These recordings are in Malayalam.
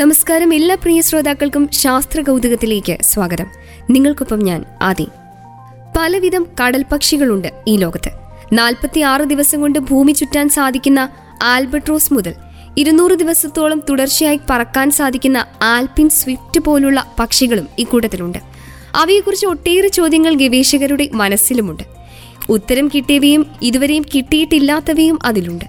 നമസ്കാരം എല്ലാ പ്രിയ ശ്രോതാക്കൾക്കും ശാസ്ത്ര കൗതുകത്തിലേക്ക് സ്വാഗതം. നിങ്ങൾക്കൊപ്പം ഞാൻ ആദി. പലവിധം കടൽ പക്ഷികളുണ്ട് ഈ ലോകത്ത്. നാൽപ്പത്തി ആറ് ദിവസം കൊണ്ട് ഭൂമി ചുറ്റാൻ സാധിക്കുന്ന ആൽബട്രോസ് മുതൽ ഇരുന്നൂറ് ദിവസത്തോളം തുടർച്ചയായി പറക്കാൻ സാധിക്കുന്ന ആൽപിൻ സ്വിഫ്റ്റ് പോലുള്ള പക്ഷികളും ഇക്കൂട്ടത്തിലുണ്ട് അവയെക്കുറിച്ച് ഒട്ടേറെ ചോദ്യങ്ങൾ ഗവേഷകരുടെ മനസ്സിലുമുണ്ട്. ഉത്തരം കിട്ടിയവയും ഇതുവരെയും കിട്ടിയിട്ടില്ലാത്തവയും അതിലുണ്ട്.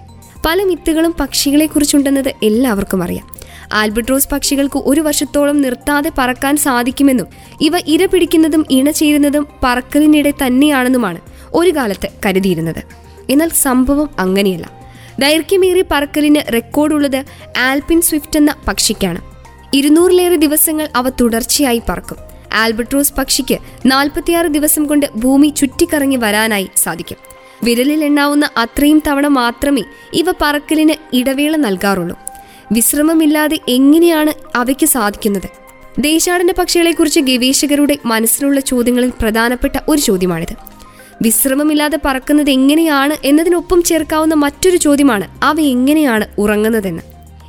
പല മിത്തുകളും പക്ഷികളെക്കുറിച്ചുണ്ടെന്നത് എല്ലാവർക്കും അറിയാം. ആൽബട്രോസ് പക്ഷികൾക്ക് ഒരു വർഷത്തോളം നിർത്താതെ പറക്കാൻ സാധിക്കുമെന്നും ഇവ ഇര പിടിക്കുന്നതും ഇണ ചേരുന്നതും പറക്കലിനിടെ തന്നെയാണെന്നുമാണ് ഒരു കാലത്ത് കരുതിയിരുന്നത്. എന്നാൽ സംഭവം അങ്ങനെയല്ല. ദൈർഘ്യമേറിയ പറക്കലിന് റെക്കോർഡുള്ളത് ആൽപിൻ സ്വിഫ്റ്റ് എന്ന പക്ഷിക്കാണ്. ഇരുന്നൂറിലേറെ ദിവസങ്ങൾ അവ തുടർച്ചയായി പറക്കും. ആൽബട്രോസ് പക്ഷിക്ക് നാൽപ്പത്തിയാറ് ദിവസം കൊണ്ട് ഭൂമി ചുറ്റിക്കറങ്ങി വരാനായി സാധിക്കും. വിരലിൽ എണ്ണാവുന്ന അത്രയും തവണ മാത്രമേ ഇവ പറക്കലിന് ഇടവേള നൽകാറുള്ളൂ. വിശ്രമമില്ലാതെ എങ്ങനെയാണ് അവയ്ക്ക് സാധിക്കുന്നത്? ദേശാടന പക്ഷികളെക്കുറിച്ച് ഗവേഷകരുടെ മനസ്സിലുള്ള ചോദ്യങ്ങളിൽ പ്രധാനപ്പെട്ട ഒരു ചോദ്യമാണിത്. വിശ്രമമില്ലാതെ പറക്കുന്നത് എങ്ങനെയാണ് എന്നതിനൊപ്പം ചേർക്കാവുന്ന മറ്റൊരു ചോദ്യമാണ് അവ എങ്ങനെയാണ് ഉറങ്ങുന്നതെന്ന്.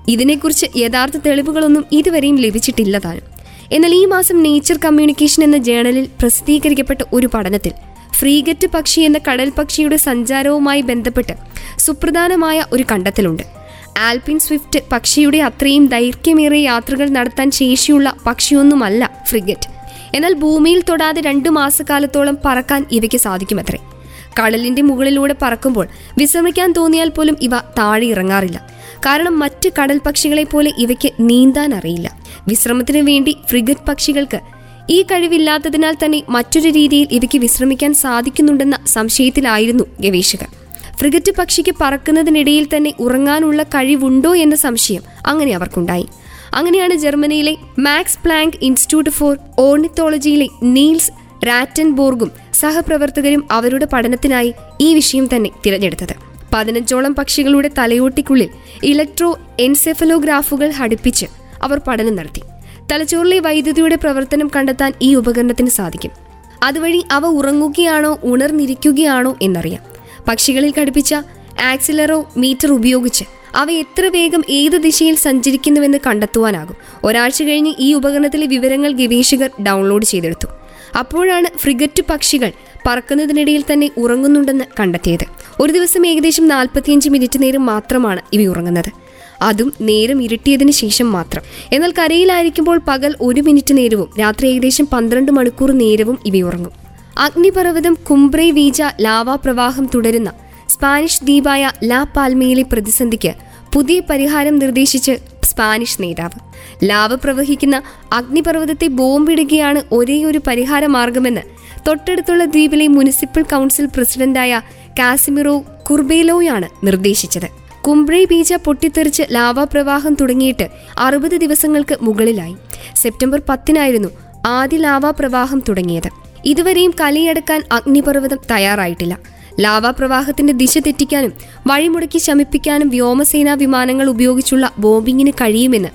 ഇതിനെക്കുറിച്ച് യഥാർത്ഥ തെളിവുകളൊന്നും ഇതുവരെയും ലഭിച്ചിട്ടില്ല താനും. എന്നാൽ ഈ മാസം നേച്ചർ കമ്മ്യൂണിക്കേഷൻ എന്ന ജേണലിൽ പ്രസിദ്ധീകരിക്കപ്പെട്ട ഒരു പഠനത്തിൽ ഫ്രീഗറ്റ് പക്ഷി എന്ന കടൽ പക്ഷിയുടെ സഞ്ചാരവുമായി ബന്ധപ്പെട്ട് സുപ്രധാനമായ ഒരു കണ്ടെത്തലുണ്ട്. ആൽപിൻ സ്വിഫ്റ്റ് പക്ഷിയുടെ അത്രയും ദൈർഘ്യമേറിയ യാത്രകൾ നടത്താൻ ശേഷിയുള്ള പക്ഷിയൊന്നുമല്ല ഫ്രിഗറ്റ്. എന്നാൽ ഭൂമിയിൽ തൊടാതെ രണ്ടു മാസക്കാലത്തോളം പറക്കാൻ ഇവയ്ക്ക് സാധിക്കുമത്രേ. കടലിന്റെ മുകളിലൂടെ പറക്കുമ്പോൾ വിശ്രമിക്കാൻ തോന്നിയാൽ പോലും ഇവ താഴെ ഇറങ്ങാറില്ല. കാരണം മറ്റ് കടൽ പക്ഷികളെ പോലെ ഇവയ്ക്ക് നീന്താൻ അറിയില്ല. വിശ്രമത്തിനു വേണ്ടി ഫ്രിഗറ്റ് പക്ഷികൾക്ക് ഈ കഴിവില്ലാത്തതിനാൽ തന്നെ മറ്റൊരു രീതിയിൽ ഇവയ്ക്ക് വിശ്രമിക്കാൻ സാധിക്കുന്നുണ്ടെന്ന സംശയത്തിലായിരുന്നു ഗവേഷകർ. ഫ്രിഗറ്റ് പക്ഷിക്ക് പറക്കുന്നതിനിടയിൽ തന്നെ ഉറങ്ങാനുള്ള കഴിവുണ്ടോ എന്ന സംശയം അങ്ങനെ അവർക്കുണ്ടായി. അങ്ങനെയാണ് ജർമ്മനിയിലെ മാക്സ് പ്ലാങ്ക് ഇൻസ്റ്റിറ്റ്യൂട്ട് ഫോർ ഓർണിത്തോളജിയിലെ നീൽസ് റാറ്റൻബോർഗും സഹപ്രവർത്തകരും അവരുടെ പഠനത്തിനായി ഈ വിഷയം തന്നെ തിരഞ്ഞെടുത്തത്. പതിനഞ്ചോളം പക്ഷികളുടെ തലയോട്ടിക്കുള്ളിൽ ഇലക്ട്രോ എൻസെഫലോഗ്രാഫുകൾ ഹടിപ്പിച്ച് അവർ പഠനം നടത്തി. തലച്ചോറിലെ വൈദ്യുതിയുടെ പ്രവർത്തനം കണ്ടെത്താൻ ഈ ഉപകരണത്തിന് സാധിക്കും. അതുവഴി അവ ഉറങ്ങുകയാണോ ഉണർന്നിരിക്കുകയാണോ എന്നറിയാം. പക്ഷികളിൽ ഘടിപ്പിച്ച ആക്സിലറോ മീറ്റർ ഉപയോഗിച്ച് അവ എത്ര വേഗം ഏത് ദിശയിൽ സഞ്ചരിക്കുന്നുവെന്ന് കണ്ടെത്തുവാനാകും. ഒരാഴ്ച കഴിഞ്ഞ് ഈ ഉപകരണത്തിലെ വിവരങ്ങൾ ഗവേഷകർ ഡൗൺലോഡ് ചെയ്തെടുത്തു. അപ്പോഴാണ് ഫ്രിഗറ്റ് പക്ഷികൾ പറക്കുന്നതിനിടയിൽ തന്നെ ഉറങ്ങുന്നുണ്ടെന്ന് കണ്ടെത്തിയത്. ഒരു ദിവസം ഏകദേശം നാൽപ്പത്തിയഞ്ച് മിനിറ്റ് നേരം മാത്രമാണ് ഇവ ഉറങ്ങുന്നത്. അതും നേരം ഇരുട്ടിയതിന് ശേഷം മാത്രം. എന്നാൽ കരയിലായിരിക്കുമ്പോൾ പകൽ ഒരു മിനിറ്റ് നേരവും രാത്രി ഏകദേശം പന്ത്രണ്ട് മണിക്കൂർ നേരവും ഇവ ഉറങ്ങും. അഗ്നിപർവതം കുംബ്രൈ വീജ ലാവാ പ്രവാഹം തുടരുന്ന സ്പാനിഷ് ദ്വീപായ ലാ പാൽമയിലെ പ്രതിസന്ധിക്ക് പുതിയ പരിഹാരം നിർദ്ദേശിച്ച് സ്പാനിഷ് നേതാവ്. ലാവ പ്രവഹിക്കുന്ന അഗ്നിപർവതത്തെ ബോംബിടുകയാണ് ഒരേ ഒരു പരിഹാര മാർഗമെന്ന് തൊട്ടടുത്തുള്ള ദ്വീപിലെ മുനിസിപ്പൽ കൗൺസിൽ പ്രസിഡന്റായ കാസിമിറോ കുർബേലോയാണ് നിർദ്ദേശിച്ചത്. കുംബ്രൈ ബീജ പൊട്ടിത്തെറിച്ച് ലാവാപ്രവാഹം തുടങ്ങിയിട്ട് അറുപത് ദിവസങ്ങൾക്ക് മുകളിലായി. സെപ്റ്റംബർ പത്തിനായിരുന്നു ആദ്യ ലാവാപ്രവാഹം തുടങ്ങിയത്. ഇതുവരെയും കലിയടക്കാൻ അഗ്നിപർവതം തയ്യാറായിട്ടില്ല. ലാവാ പ്രവാഹത്തിന്റെ ദിശ തെറ്റിക്കാനും വഴിമുടക്കി ശമിപ്പിക്കാനും വ്യോമസേനാ വിമാനങ്ങൾ ഉപയോഗിച്ചുള്ള ബോംബിങ്ങിന് കഴിയുമെന്ന്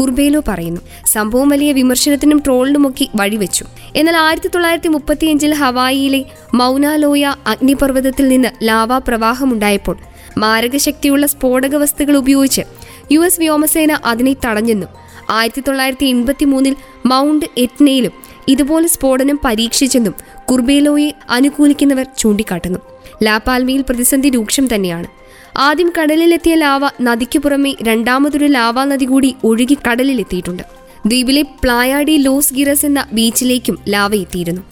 കുർബേലോ പറയുന്നു. സംഭവം വലിയ വിമർശനത്തിനും ട്രോളിനുമൊക്കെ വഴിവെച്ചു. എന്നാൽ ആയിരത്തി തൊള്ളായിരത്തി മുപ്പത്തിയഞ്ചിൽ ഹവായിയിലെ മൗനാലോയ അഗ്നിപർവതത്തിൽ നിന്ന് ലാവാ പ്രവാഹമുണ്ടായപ്പോൾ മാരകശക്തിയുള്ള സ്ഫോടക വസ്തുക്കൾ ഉപയോഗിച്ച് യു എസ് വ്യോമസേന അതിനെ തടഞ്ഞെന്നും ആയിരത്തി തൊള്ളായിരത്തി എൺപത്തി മൂന്നിൽ മൗണ്ട് എറ്റ്നയിലും ഇതുപോലെ സ്ഫോടനം പരീക്ഷിച്ചെന്നും കുർബേലോയെ അനുകൂലിക്കുന്നവർ ചൂണ്ടിക്കാട്ടുന്നു. ലാപാൽമയിൽ പ്രതിസന്ധി രൂക്ഷം തന്നെയാണ്. ആദ്യം കടലിലെത്തിയ ലാവ നദിക്കു പുറമെ രണ്ടാമതൊരു ലാവാ നദി കൂടി ഒഴുകി കടലിലെത്തിയിട്ടുണ്ട്. ദ്വീപിലെ പ്ലായാഡി ലോസ് ഗിറസ് എന്ന ബീച്ചിലേക്കും ലാവ എത്തിയിരുന്നു.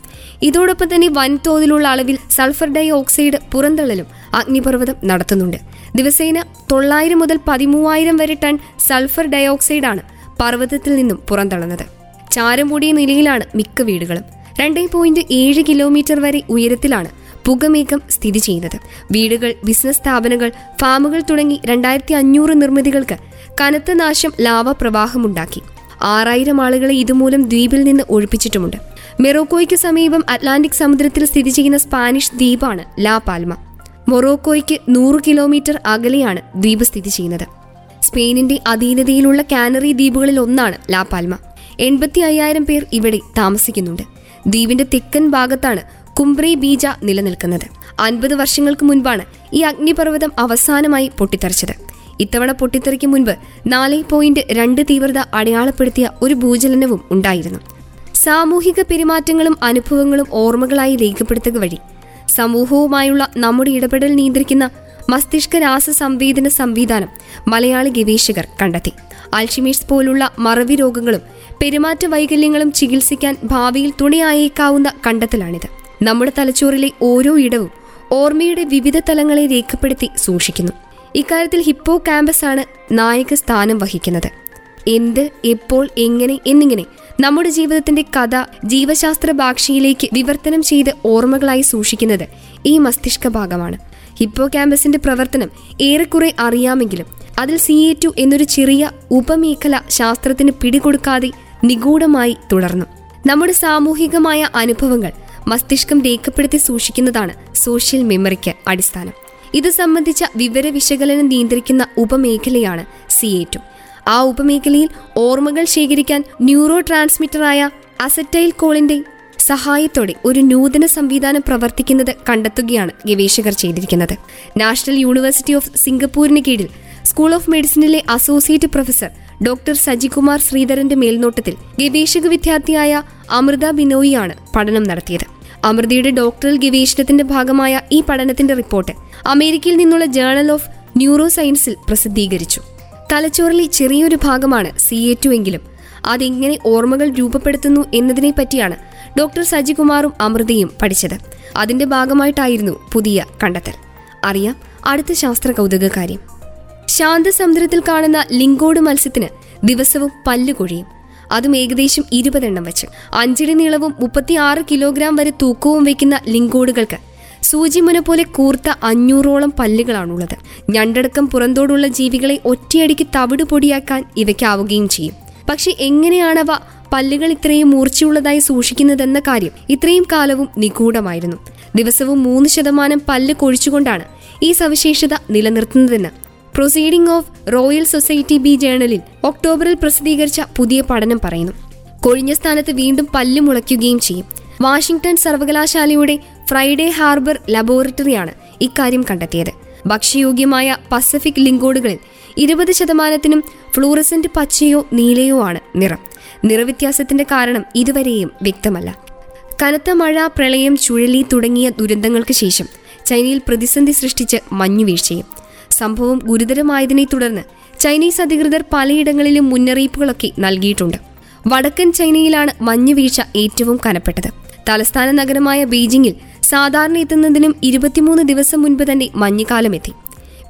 ഇതോടൊപ്പം തന്നെ വൻതോതിലുള്ള അളവിൽ സൾഫർ ഡൈ ഓക്സൈഡ് പുറന്തള്ളലും അഗ്നിപർവതം നടത്തുന്നുണ്ട്. ദിവസേന തൊള്ളായിരം മുതൽ പതിമൂവായിരം വരെ ടൺ സൾഫർ ഡയോക്സൈഡാണ് പർവതത്തിൽ നിന്നും പുറന്തള്ളുന്നത്. ചാരം മൂടിയ നിലയിലാണ് മിക്ക വീടുകളും. രണ്ടേ പോയിന്റ് ഏഴ് കിലോമീറ്റർ വരെ ഉയരത്തിലാണ് പുകമേഘം സ്ഥിതി ചെയ്യുന്നത്. വീടുകൾ ബിസിനസ് സ്ഥാപനങ്ങൾ ഫാമുകൾ തുടങ്ങി രണ്ടായിരത്തി അഞ്ഞൂറ് നിർമ്മിതികൾക്ക് കനത്ത നാശം ലാവ പ്രവാഹമുണ്ടാക്കി ആറായിരം ആളുകളെ ഇതുമൂലം ദ്വീപിൽ നിന്ന് ഒഴിപ്പിച്ചിട്ടുമുണ്ട്. മെറോക്കോയ്ക്ക് സമീപം അറ്റ്ലാന്റിക് സമുദ്രത്തിൽ സ്ഥിതി ചെയ്യുന്ന സ്പാനിഷ് ദ്വീപാണ് ലാ പാൽമ. മൊറോക്കോയ്ക്ക് നൂറ് കിലോമീറ്റർ അകലെയാണ് ദ്വീപ് സ്ഥിതി ചെയ്യുന്നത്. സ്പെയിനിന്റെ അധീനതയിലുള്ള കാനറി ദ്വീപുകളിൽ ഒന്നാണ് ലാ പാൽമ. എൺപത്തി അയ്യായിരം പേർ ഇവിടെ താമസിക്കുന്നുണ്ട്. ദ്വീപിന്റെ തെക്കൻ ഭാഗത്താണ് കുംബ്രി ബീജ നിലനിൽക്കുന്നത്. അൻപത് വർഷങ്ങൾക്ക് മുൻപാണ് ഈ അഗ്നിപർവതം അവസാനമായി പൊട്ടിത്തെറിച്ചത്. ഇത്തവണ പൊട്ടിത്തെറിക്ക് മുൻപ് നാല് പോയിന്റ് രണ്ട് തീവ്രത അടയാളപ്പെടുത്തിയ ഒരു ഭൂചലനവും ഉണ്ടായിരുന്നു. സാമൂഹിക പെരുമാറ്റങ്ങളും അനുഭവങ്ങളും ഓർമ്മകളായി രേഖപ്പെടുത്തുക വഴി സമൂഹവുമായുള്ള നമ്മുടെ ഇടപെടൽ നിയന്ത്രിക്കുന്ന മസ്തിഷ്ക രാസ സംവേദന സംവിധാനം മലയാളി ഗവേഷകർ കണ്ടെത്തി. അൾഷിമേഴ്സ് പോലുള്ള മറവി രോഗങ്ങളും പെരുമാറ്റ വൈകല്യങ്ങളും ചികിത്സിക്കാൻ ഭാവിയിൽ തുണയായേക്കാവുന്ന കണ്ടെത്തലാണിത്. നമ്മുടെ തലച്ചോറിലെ ഓരോ ഇടവും ഓർമ്മയുടെ വിവിധ തലങ്ങളെ രേഖപ്പെടുത്തി സൂക്ഷിക്കുന്നു. ഇക്കാര്യത്തിൽ ഹിപ്പോ ക്യാമ്പസ് ആണ് നായക സ്ഥാനം വഹിക്കുന്നത്. എന്ത് എപ്പോൾ എങ്ങനെ എന്നിങ്ങനെ നമ്മുടെ ജീവിതത്തിന്റെ കഥ ജീവശാസ്ത്ര ഭാഷയിലേക്ക് വിവർത്തനം ചെയ്ത് ഓർമ്മകളായി സൂക്ഷിക്കുന്നത് ഈ മസ്തിഷ്ക ഭാഗമാണ്. ഹിപ്പോ ക്യാമ്പസിന്റെ പ്രവർത്തനം ഏറെക്കുറെ അറിയാമെങ്കിലും അതിൽ സി എ ടു എന്നൊരു ചെറിയ ഉപമേഖല ശാസ്ത്രത്തിന് പിടികൊടുക്കാതെ നിഗൂഢമായി തുടർന്നു. നമ്മുടെ സാമൂഹികമായ അനുഭവങ്ങൾ മസ്തിഷ്കം രേഖപ്പെടുത്തി സൂക്ഷിക്കുന്നതാണ് സോഷ്യൽ മെമ്മറിക്ക് അടിസ്ഥാനം. ഇത് സംബന്ധിച്ച വിവര വിശകലനം നിയന്ത്രിക്കുന്ന ഉപമേഖലയാണ് സി എ ടു ആ ഉപമേഖലയിൽ ഓർമ്മകൾ ശേഖരിക്കാൻ ന്യൂറോ ട്രാൻസ്മിറ്ററായ അസറ്റൈൽ കോളിന്റെ സഹായത്തോടെ ഒരു നൂതന സംവിധാനം പ്രവർത്തിക്കുന്നത് കണ്ടെത്തുകയാണ് ഗവേഷകർ ചെയ്തിരിക്കുന്നത്. നാഷണൽ യൂണിവേഴ്സിറ്റി ഓഫ് സിംഗപ്പൂരിന് കീഴിൽ സ്കൂൾ ഓഫ് മെഡിസിനിലെ അസോസിയേറ്റ് പ്രൊഫസർ ഡോക്ടർ സജികുമാർ ശ്രീധരന്റെ മേൽനോട്ടത്തിൽ ഗവേഷക വിദ്യാർത്ഥിയായ അമൃത ബിനോയിയാണ് പഠനം നടത്തിയത്. അമൃതയുടെ ഡോക്ടറൽ ഗവേഷണത്തിന്റെ ഭാഗമായ ഈ പഠനത്തിന്റെ റിപ്പോർട്ട് അമേരിക്കയിൽ നിന്നുള്ള ജേണൽ ഓഫ് ന്യൂറോ സയൻസിൽ പ്രസിദ്ധീകരിച്ചു. തലച്ചോറിലെ ചെറിയൊരു ഭാഗമാണ് സി എ ടു എങ്കിലും അതെങ്ങനെ ഓർമ്മകൾ രൂപപ്പെടുത്തുന്നു എന്നതിനെ പറ്റിയാണ് ഡോക്ടർ സജികുമാറും അമൃതയും പഠിച്ചത്. അതിന്റെ ഭാഗമായിട്ടായിരുന്നു പുതിയ കണ്ടെത്തൽ. അറിയാം അടുത്ത ശാസ്ത്ര കൗതുക കാര്യം ശാന്തസമുദ്രത്തിൽ കാണുന്ന ലിങ്കോട് മത്സ്യത്തിന് ദിവസവും പല്ലുകൊഴിയും അതും ഏകദേശം ഇരുപതെണ്ണം വെച്ച്. അഞ്ചടി നീളവും മുപ്പത്തിയാറ് കിലോഗ്രാം വരെ തൂക്കവും വയ്ക്കുന്ന ലിങ്കോടുകൾക്ക് സൂചിമുന പോലെ കൂർത്ത അഞ്ഞൂറോളം പല്ലുകളാണുള്ളത്. ഞണ്ടടക്കം പുറന്തോടുള്ള ജീവികളെ ഒറ്റയടിക്ക് തവിട് പൊടിയാക്കാൻ ഇവയ്ക്കാവുകയും ചെയ്യും. പക്ഷെ എങ്ങനെയാണവ പല്ലുകൾ ഇത്രയും മൂർച്ചയുള്ളതായി സൂക്ഷിക്കുന്നതെന്ന കാര്യം ഇത്രയും കാലവും നിഗൂഢമായിരുന്നു. ദിവസവും മൂന്ന് ശതമാനം പല്ല് കൊഴിച്ചുകൊണ്ടാണ് ഈ സവിശേഷത നിലനിർത്തുന്നതെന്ന് proceeding of royal society B ജേണലിൽ ഒക്ടോബറിൽ പ്രസിദ്ധീകരിച്ച പുതിയ പഠനം പറയുന്നു. കൊഴിഞ്ഞ സ്ഥാനത്ത് വീണ്ടും പല്ല് മുളയ്ക്കുകയും ചെയ്യും. വാഷിംഗ്ടൺ സർവകലാശാലയുടെ ഫ്രൈഡേ ഹാർബർ ലബോറട്ടറിയാണ് ഇക്കാര്യം കണ്ടെത്തിയത്. ഭക്ഷ്യയോഗ്യമായ പസഫിക് ലിങ്കോഡുകളിൽ ഇരുപത് ശതമാനത്തിനും ഫ്ലൂറസെന്റ് പച്ചയോ നീലയോ ആണ് നിറം. നിറവ്യത്യാസത്തിന്റെ കാരണം ഇതുവരെയും വ്യക്തമല്ല. കനത്ത മഴ പ്രളയം ചുഴലി തുടങ്ങിയ ദുരന്തങ്ങൾക്ക് ശേഷം ചൈനയിൽ പ്രതിസന്ധി സൃഷ്ടിച്ച് മഞ്ഞുവീഴ്ചയും. സംഭവം ഗുരുതരമായതിനെ തുടർന്ന് ചൈനീസ് അധികൃതർ പലയിടങ്ങളിലും മുന്നറിയിപ്പുകളൊക്കെ നൽകിയിട്ടുണ്ട്. വടക്കൻ ചൈനയിലാണ് മഞ്ഞുവീഴ്ച ഏറ്റവും കനപ്പെട്ടത്. തലസ്ഥാന നഗരമായ ബീജിംഗിൽ സാധാരണ എത്തുന്നതിനും ഇരുപത്തിമൂന്ന് ദിവസം മുൻപ് തന്നെ മഞ്ഞുകാലമെത്തി.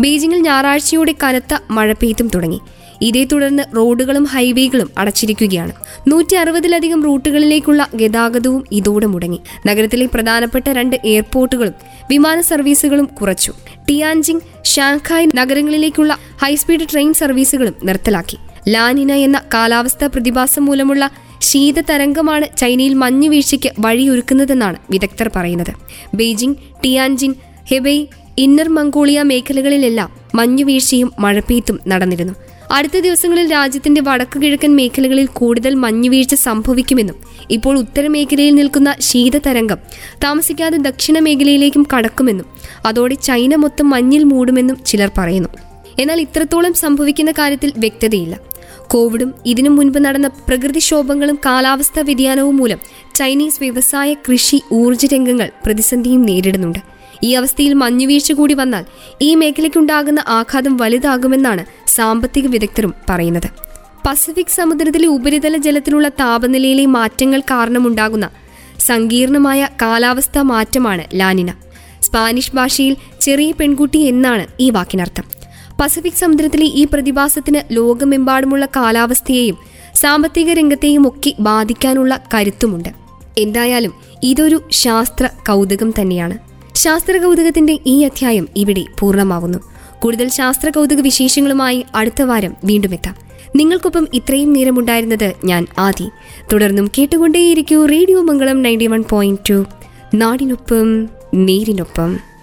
ബീജിംഗിൽ ഞായറാഴ്ചയോടെ കനത്ത മഴ പെയ്ത്തും തുടങ്ങി. ഇതേ തുടർന്ന് റോഡുകളും ഹൈവേകളും അടച്ചിരിക്കുകയാണ്. നൂറ്റി അറുപതിലധികം റൂട്ടുകളിലേക്കുള്ള ഗതാഗതവും ഇതോടെ മുടങ്ങി. നഗരത്തിലെ പ്രധാനപ്പെട്ട രണ്ട് എയർപോർട്ടുകളും വിമാന സർവീസുകളും കുറച്ചു. ടിയാൻജിങ് ഷാങ്ഹായ് നഗരങ്ങളിലേക്കുള്ള ഹൈസ്പീഡ് ട്രെയിൻ സർവീസുകളും നിർത്തലാക്കി. ലാനിന എന്ന കാലാവസ്ഥാ പ്രതിഭാസം മൂലമുള്ള ശീതതരംഗമാണ് ചൈനയിൽ മഞ്ഞുവീഴ്ചയ്ക്ക് വഴിയൊരുക്കുന്നതെന്നാണ് വിദഗ്ധർ പറയുന്നത്. Beijing Tianjin Hebei Inner Mongolia മേഖലകളിലെല്ലാം മഞ്ഞുവീഴ്ചയും മഴപ്പെയ്ത്തും നടന്നിരുന്നു. അടുത്ത ദിവസങ്ങളിൽ രാജ്യത്തിന്റെ വടക്കു കിഴക്കൻ മേഖലകളിൽ കൂടുതൽ മഞ്ഞുവീഴ്ച സംഭവിക്കുമെന്നും ഇപ്പോൾ ഉത്തരമേഖലയിൽ നിൽക്കുന്ന ശീതതരംഗം താമസിക്കാതെ ദക്ഷിണ മേഖലയിലേക്കും കടക്കുമെന്നും അതോടെ ചൈന മൊത്തം മഞ്ഞിൽ മൂടുമെന്നും ചിലർ പറയുന്നു. എന്നാൽ ഇത്രത്തോളം സംഭവിക്കുന്ന കാര്യത്തിൽ വ്യക്തതയില്ല. കോവിഡും ഇതിനു മുൻപ് നടന്ന പ്രകൃതിക്ഷോഭങ്ങളും കാലാവസ്ഥാ വ്യതിയാനവും മൂലം ചൈനീസ് വ്യവസായ കൃഷി ഊർജ രംഗങ്ങൾ പ്രതിസന്ധിയും നേരിടുന്നുണ്ട്. ഈ അവസ്ഥയിൽ മഞ്ഞുവീഴ്ച കൂടി വന്നാൽ ഈ മേഖലയ്ക്കുണ്ടാകുന്ന ആഘാതം വലുതാകുമെന്നാണ് സാമ്പത്തിക വിദഗ്ധരും പറയുന്നത്. പസഫിക് സമുദ്രത്തിലെ ഉപരിതല ജലത്തിലുള്ള താപനിലയിലെ മാറ്റങ്ങൾ കാരണമുണ്ടാകുന്ന സങ്കീർണമായ കാലാവസ്ഥാ മാറ്റമാണ് ലാനിന. സ്പാനിഷ് ഭാഷയിൽ ചെറിയ പെൺകുട്ടി എന്നാണ് ഈ വാക്കിനർത്ഥം. പസഫിക് സമുദ്രത്തിലെ ഈ പ്രതിഭാസത്തിന് ലോകമെമ്പാടുമുള്ള കാലാവസ്ഥയെയും സാമ്പത്തിക രംഗത്തെയും ഒക്കെ ബാധിക്കാനുള്ള കരുത്തുമുണ്ട്. എന്തായാലും ഇതൊരു ശാസ്ത്ര കൗതുകം തന്നെയാണ്. ശാസ്ത്ര കൗതുകത്തിന്റെ ഈ അധ്യായം ഇവിടെ പൂർണമാവുന്നു. കൂടുതൽ ശാസ്ത്ര കൗതുക വിശേഷങ്ങളുമായി അടുത്ത വാരം വീണ്ടും എത്താം. നിങ്ങൾക്കൊപ്പം ഇത്രയും നേരമുണ്ടായിരുന്നത് ഞാൻ ആദി. തുടർന്നും കേട്ടുകൊണ്ടേയിരിക്കൂ radio Mangalam ninety one point two. നാടിനൊപ്പം നേരിനൊപ്പം.